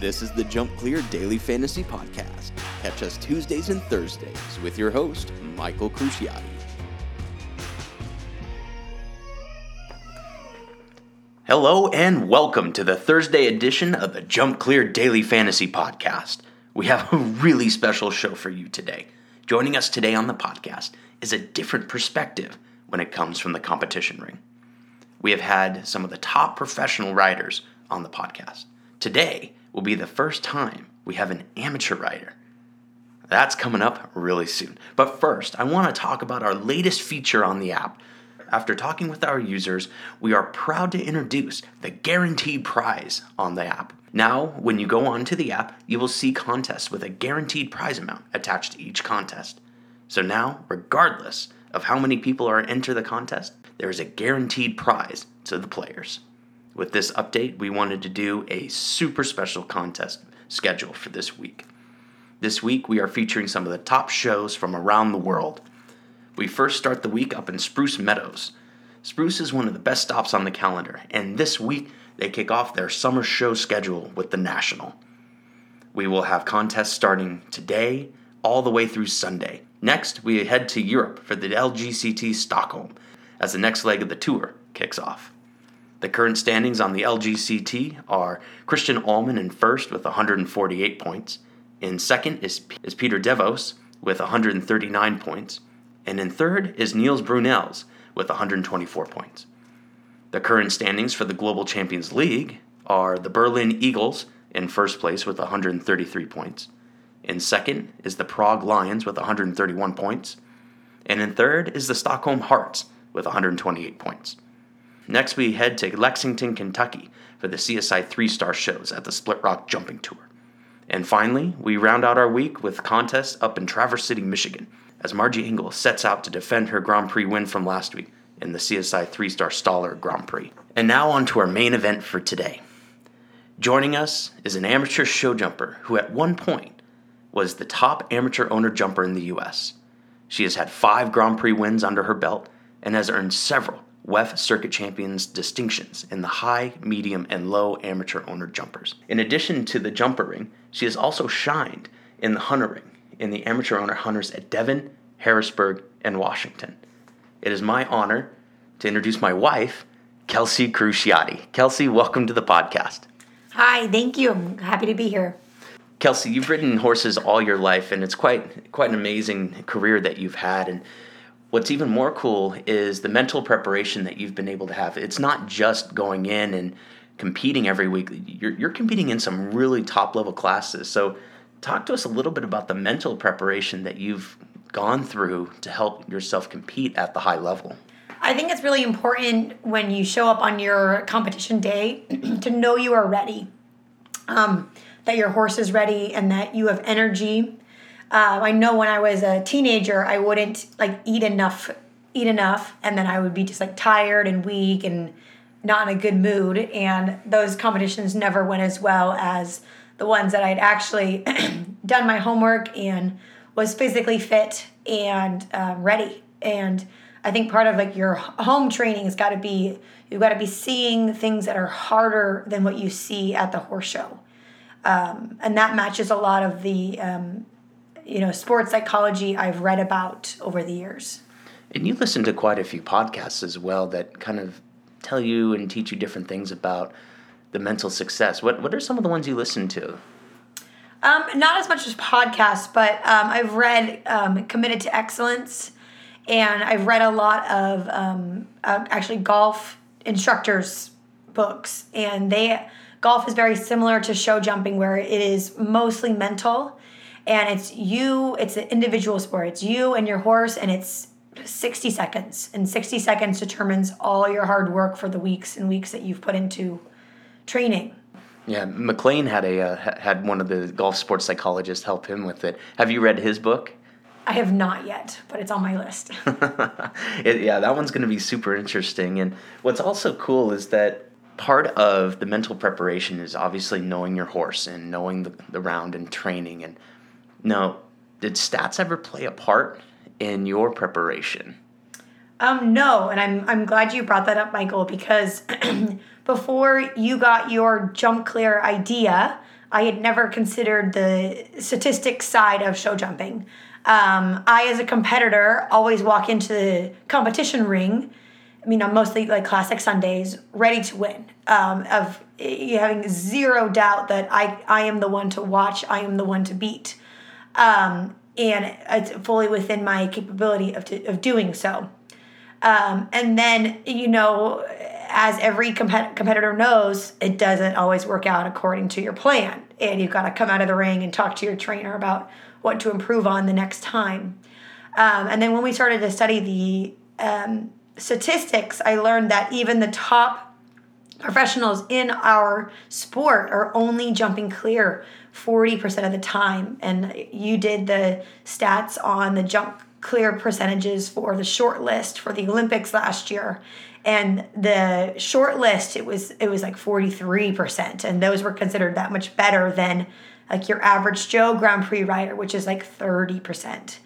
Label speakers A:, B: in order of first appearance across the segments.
A: This is the Jump Clear Daily Fantasy Podcast. Catch us Tuesdays and Thursdays with your host, Michael Cruciotti. Hello and welcome to the Thursday edition of the Jump Clear Daily Fantasy Podcast. We have a really special show for you today. Joining us today on the podcast is a different perspective when it comes from the competition ring. We have had some of the top professional riders on the podcast. Today will be the first time we have an amateur rider. That's coming up really soon. But first, I want to talk about our latest feature on the app after talking with our users, we are proud to introduce the guaranteed prize on the app. Now, when you go onto the app, you will see contests with a guaranteed prize amount attached to each contest. So now, regardless of how many people are enter the contest, there is a guaranteed prize to the players. With this update, we wanted to do a super special contest schedule for this week. This week, we are featuring some of the top shows from around the world. We first start the week up in Spruce Meadows. Spruce is one of the best stops on the calendar, and this week they kick off their summer show schedule with the National. We will have contests starting today all the way through Sunday. Next, we head to Europe for the LGCT Stockholm as the next leg of the tour kicks off. The current standings on the LGCT are Christian Ahlmann in first with 148 points. In second is, is Pieter Devos with 139 points and in third is Niels Bruynseels with 124 points. The current standings for the Global Champions League are the Berlin Eagles in first place with 133 points. In second is the Prague Lions with 131 points. And in third is the Stockholm Hearts with 128 points. Next, we head to Lexington, Kentucky for the CSI three star shows at the Split Rock Jumping Tour. And finally, we round out our week with contests up in Traverse City, Michigan as Margie Engle sets out to defend her Grand Prix win from last week in the CSI three star Staller Grand Prix. And now on to our main event for today. Joining us is an amateur show jumper who at one point was the top amateur owner jumper in the US. She has had five Grand Prix wins under her belt and has earned several WEF Circuit Champions distinctions in the high, medium, and low amateur owner jumpers. In addition to the jumper ring, she has also shined in the hunter ring in the amateur owner hunters at Devon, Harrisburg, and Washington. It is my honor to introduce my wife, Kelsey Cruciotti. Kelsey, welcome to the podcast.
B: Hi, thank you. I'm happy to be here.
A: Kelsey, you've ridden horses all your life, and it's quite quite an amazing career that you've had. And what's even more cool is the mental preparation that you've been able to have. It's not just going in and competing every week. You're, you're competing in some really top level classes. So talk to us a little bit about the mental preparation that you've gone through to help yourself compete at the high level.
B: I think it's really important when you show up on your competition day to know you are ready, um, that your horse is ready, and that you have energy. Uh, I know when I was a teenager, I wouldn't like eat enough, eat enough, and then I would be just like tired and weak and not in a good mood. And those competitions never went as well as the ones that I'd actually done my homework and was physically fit and uh, ready. And I think part of like your home training has got to be you've got to be seeing things that are harder than what you see at the horse show, um, and that matches a lot of the um, you know sports psychology I've read about over the years.
A: And you listen to quite a few podcasts as well that kind of tell you and teach you different things about the mental success. What what are some of the ones you listen to?
B: Um, not as much as podcasts, but um, I've read um, Committed to Excellence, and I've read a lot of um, uh, actually golf instructors' books, and they golf is very similar to show jumping, where it is mostly mental, and it's you. It's an individual sport. It's you and your horse, and it's 60 seconds, and 60 seconds determines all your hard work for the weeks and weeks that you've put into training.
A: Yeah, McLain had a uh, had one of the golf sports psychologists help him with it. Have you read his book?
B: I have not yet, but it's on my list.
A: it, yeah, that one's going to be super interesting. And what's also cool is that part of the mental preparation is obviously knowing your horse and knowing the, the round and training. And now, did stats ever play a part in your preparation?
B: Um, no, and I'm I'm glad you brought that up, Michael, because before you got your jump clear idea, I had never considered the statistics side of show jumping. Um, I, as a competitor, always walk into the competition ring. I mean, I'm mostly like classic Sundays, ready to win. Um, of eh, having zero doubt that I, I am the one to watch, I am the one to beat. Um, and it's fully within my capability of, of doing so. Um, and then, you know, as every compet- competitor knows, it doesn't always work out according to your plan. And you've got to come out of the ring and talk to your trainer about what to improve on the next time. Um, and then when we started to study the um, statistics, I learned that even the top professionals in our sport are only jumping clear 40% of the time. And you did the stats on the jump clear percentages for the short list for the Olympics last year. And the short list, it was it was like 43%. And those were considered that much better than like your average Joe Grand Prix rider, which is like 30%.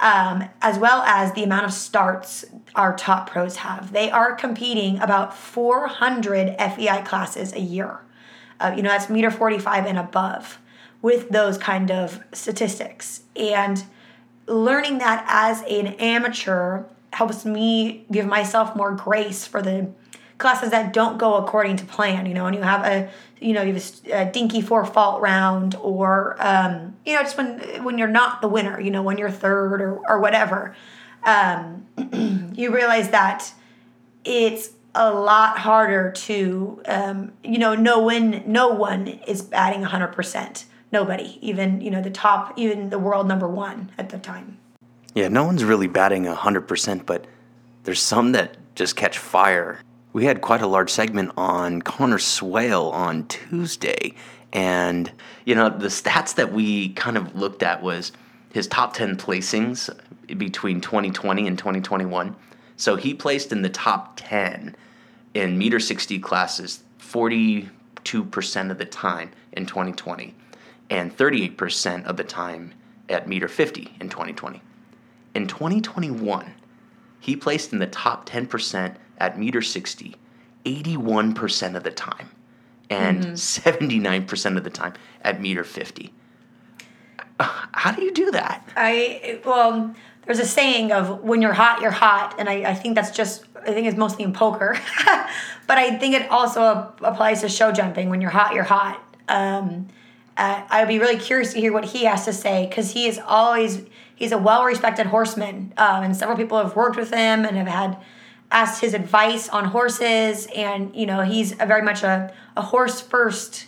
B: Um, as well as the amount of starts our top pros have. They are competing about 400 FEI classes a year. Uh, you know, that's meter 45 and above with those kind of statistics. And learning that as an amateur helps me give myself more grace for the classes that don't go according to plan. You know, when you have a you know you have a, a dinky four fault round, or um, you know just when when you're not the winner. You know, when you're third or or whatever, um, you realize that it's a lot harder to um, you know know when no one is batting 100% nobody even you know the top even the world number one at the time
A: yeah no one's really batting 100% but there's some that just catch fire we had quite a large segment on Conor Swail on tuesday and you know the stats that we kind of looked at was his top 10 placings between 2020 and 2021 so he placed in the top 10 in meter 60 classes 42% of the time in 2020 and 38% of the time at meter 50 in 2020. In 2021, he placed in the top 10% at meter 60 81% of the time and mm-hmm. 79% of the time at meter 50. How do you do that?
B: I, well, there's a saying of when you're hot, you're hot. And I, I think that's just, I think it's mostly in poker. but I think it also applies to show jumping. When you're hot, you're hot. Um, uh, I would be really curious to hear what he has to say because he is always he's a well respected horseman, um, and several people have worked with him and have had asked his advice on horses, and you know he's a very much a a horse first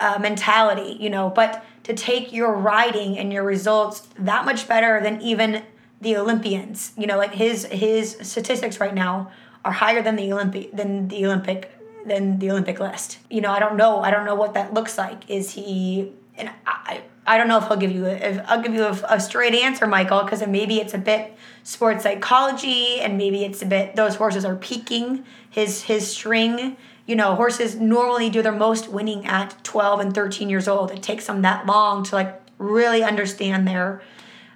B: uh, mentality, you know, but to take your riding and your results that much better than even the Olympians, you know, like his his statistics right now are higher than the Olympic than the Olympic than the Olympic list. You know, I don't know. I don't know what that looks like. Is he? And I, I don't know if he'll give you. If I'll give you a, a straight answer, Michael, because maybe it's a bit sports psychology, and maybe it's a bit those horses are peaking his his string. You know, horses normally do their most winning at 12 and 13 years old. It takes them that long to like really understand their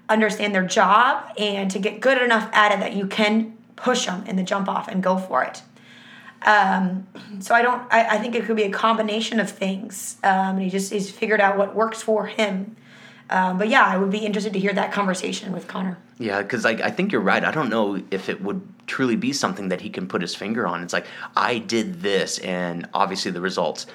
B: understand their job and to get good enough at it that you can push them in the jump off and go for it. Um, so I don't. I, I think it could be a combination of things. Um, and he just he's figured out what works for him. Um, but yeah, I would be interested to hear that conversation with Conor.
A: Yeah, because I, I think you're right. I don't know if it would truly be something that he can put his finger on. It's like I did this, and obviously the results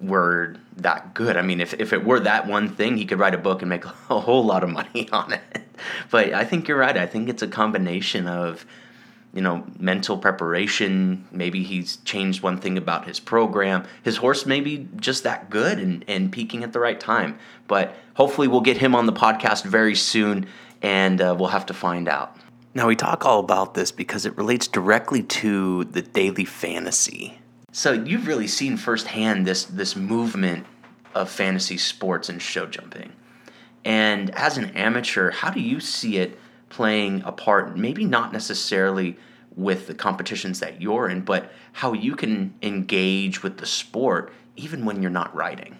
A: were that good. I mean, if, if it were that one thing, he could write a book and make a whole lot of money on it. But I think you're right. I think it's a combination of you know, mental preparation. Maybe he's changed one thing about his program. His horse may be just that good and, and peaking at the right time. But hopefully, we'll get him on the podcast very soon and uh, we'll have to find out. Now, we talk all about this because it relates directly to the daily fantasy. So, you've really seen firsthand this, this movement of fantasy sports and show jumping. And as an amateur, how do you see it? Playing a part, maybe not necessarily with the competitions that you're in, but how you can engage with the sport even when you're not riding?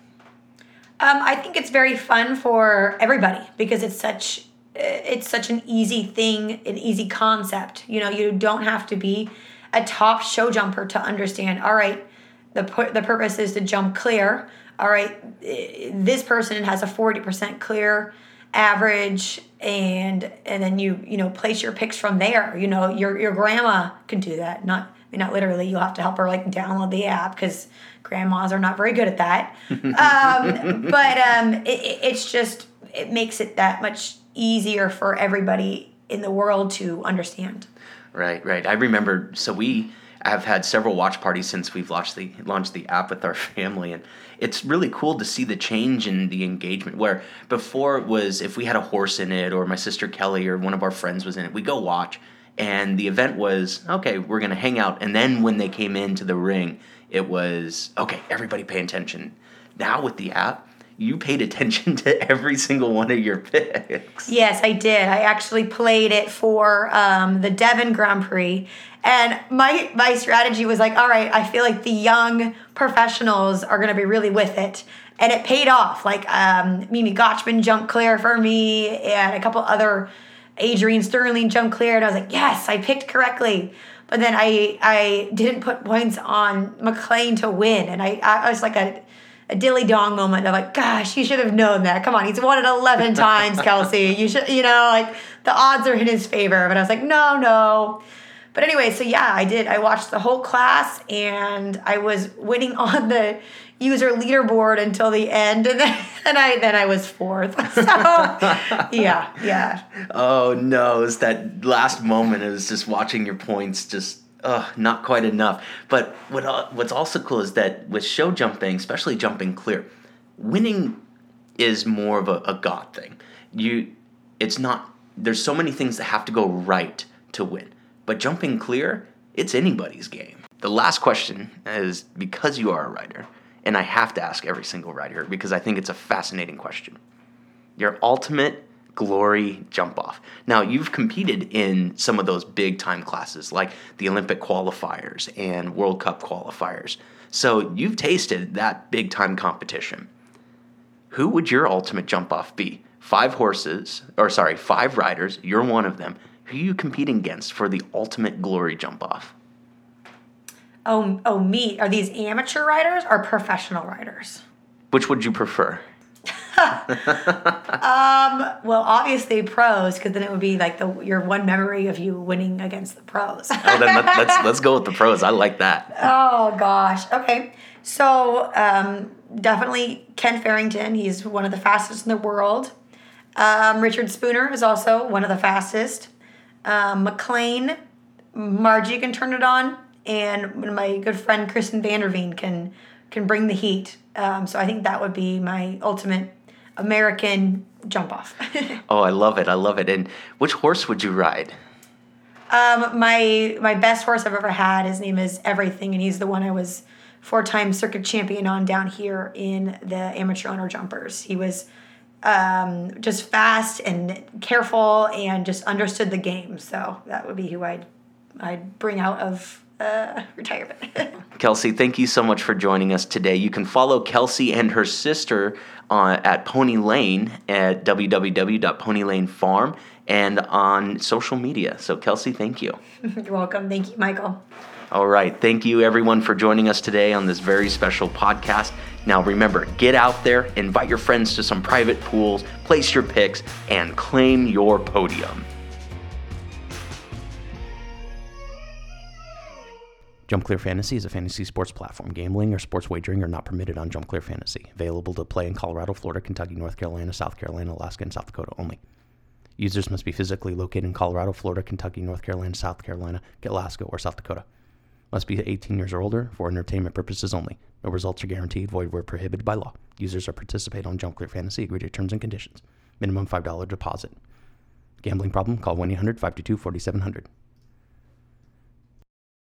B: Um, I think it's very fun for everybody because it's such it's such an easy thing, an easy concept. You know, you don't have to be a top show jumper to understand. All right, the pu- the purpose is to jump clear. All right, this person has a forty percent clear average, and and then you you know place your picks from there. You know your your grandma can do that. Not I mean, not literally. You'll have to help her like download the app because grandmas are not very good at that. um, but um, it, it's just it makes it that much easier for everybody in the world to understand.
A: Right, right. I remember. So we have had several watch parties since we've launched the launched the app with our family, and it's really cool to see the change in the engagement. Where before it was if we had a horse in it, or my sister Kelly, or one of our friends was in it, we go watch, and the event was okay. We're gonna hang out, and then when they came into the ring, it was okay. Everybody pay attention. Now with the app, you paid attention to every single one of your picks.
B: Yes, I did. I actually played it for um, the Devon Grand Prix, and my my strategy was like, all right, I feel like the young professionals are going to be really with it, and it paid off. Like um, Mimi Gochman jumped clear for me, and a couple other Adrienne Sternlicht jumped clear, and I was like, yes, I picked correctly. But then I I didn't put points on McLain to win, and I I was like a a dilly dong moment of like, gosh, you should have known that. Come on, he's won it 11 times, Kelsey. You should, you know, like the odds are in his favor. But I was like, no, no. But anyway, so yeah, I did. I watched the whole class and I was winning on the user leaderboard until the end, and then and I then I was fourth. So yeah, yeah.
A: Oh no, it's that last moment. It was just watching your points just uh, not quite enough. But what uh, what's also cool is that with show jumping, especially jumping clear, winning is more of a, a God thing. You, it's not. There's so many things that have to go right to win. But jumping clear, it's anybody's game. The last question is because you are a writer, and I have to ask every single writer because I think it's a fascinating question. Your ultimate glory jump off. Now, you've competed in some of those big time classes like the Olympic qualifiers and World Cup qualifiers. So you've tasted that big time competition. Who would your ultimate jump off be? Five horses, or sorry, five riders, you're one of them. Who are you competing against for the ultimate glory jump off?
B: Oh, oh, me. Are these amateur riders or professional riders?
A: Which would you prefer?
B: um, well, obviously pros, because then it would be like the your one memory of you winning against the pros.
A: oh, then let, let's let's go with the pros. I like that.
B: Oh gosh. Okay. So um, definitely Kent Farrington. He's one of the fastest in the world. Um, Richard Spooner is also one of the fastest. Um, McLain, Margie can turn it on, and my good friend Kristen Vanderveen can can bring the heat. Um, so I think that would be my ultimate American jump off.
A: oh, I love it! I love it. And which horse would you ride?
B: Um, my my best horse I've ever had. His name is Everything, and he's the one I was four time circuit champion on down here in the amateur owner jumpers. He was um, just fast and careful and just understood the game. So that would be who I'd I'd bring out of uh, retirement.
A: Kelsey, thank you so much for joining us today. You can follow Kelsey and her sister uh, at Pony Lane at www.ponylanefarm and on social media. So, Kelsey, thank you.
B: You're welcome. Thank you, Michael.
A: All right. Thank you, everyone, for joining us today on this very special podcast. Now, remember, get out there, invite your friends to some private pools, place your picks, and claim your podium. Jump Clear Fantasy is a fantasy sports platform. Gambling or sports wagering are not permitted on Jump Clear Fantasy. Available to play in Colorado, Florida, Kentucky, North Carolina, South Carolina, Alaska, and South Dakota only. Users must be physically located in Colorado, Florida, Kentucky, North Carolina, South Carolina, Alaska, or South Dakota. Must be 18 years or older for entertainment purposes only. No results are guaranteed, void where prohibited by law. Users are participate on Jump Clear Fantasy, agree to terms and conditions. Minimum $5 deposit. Gambling problem? Call 1 800 522 4700.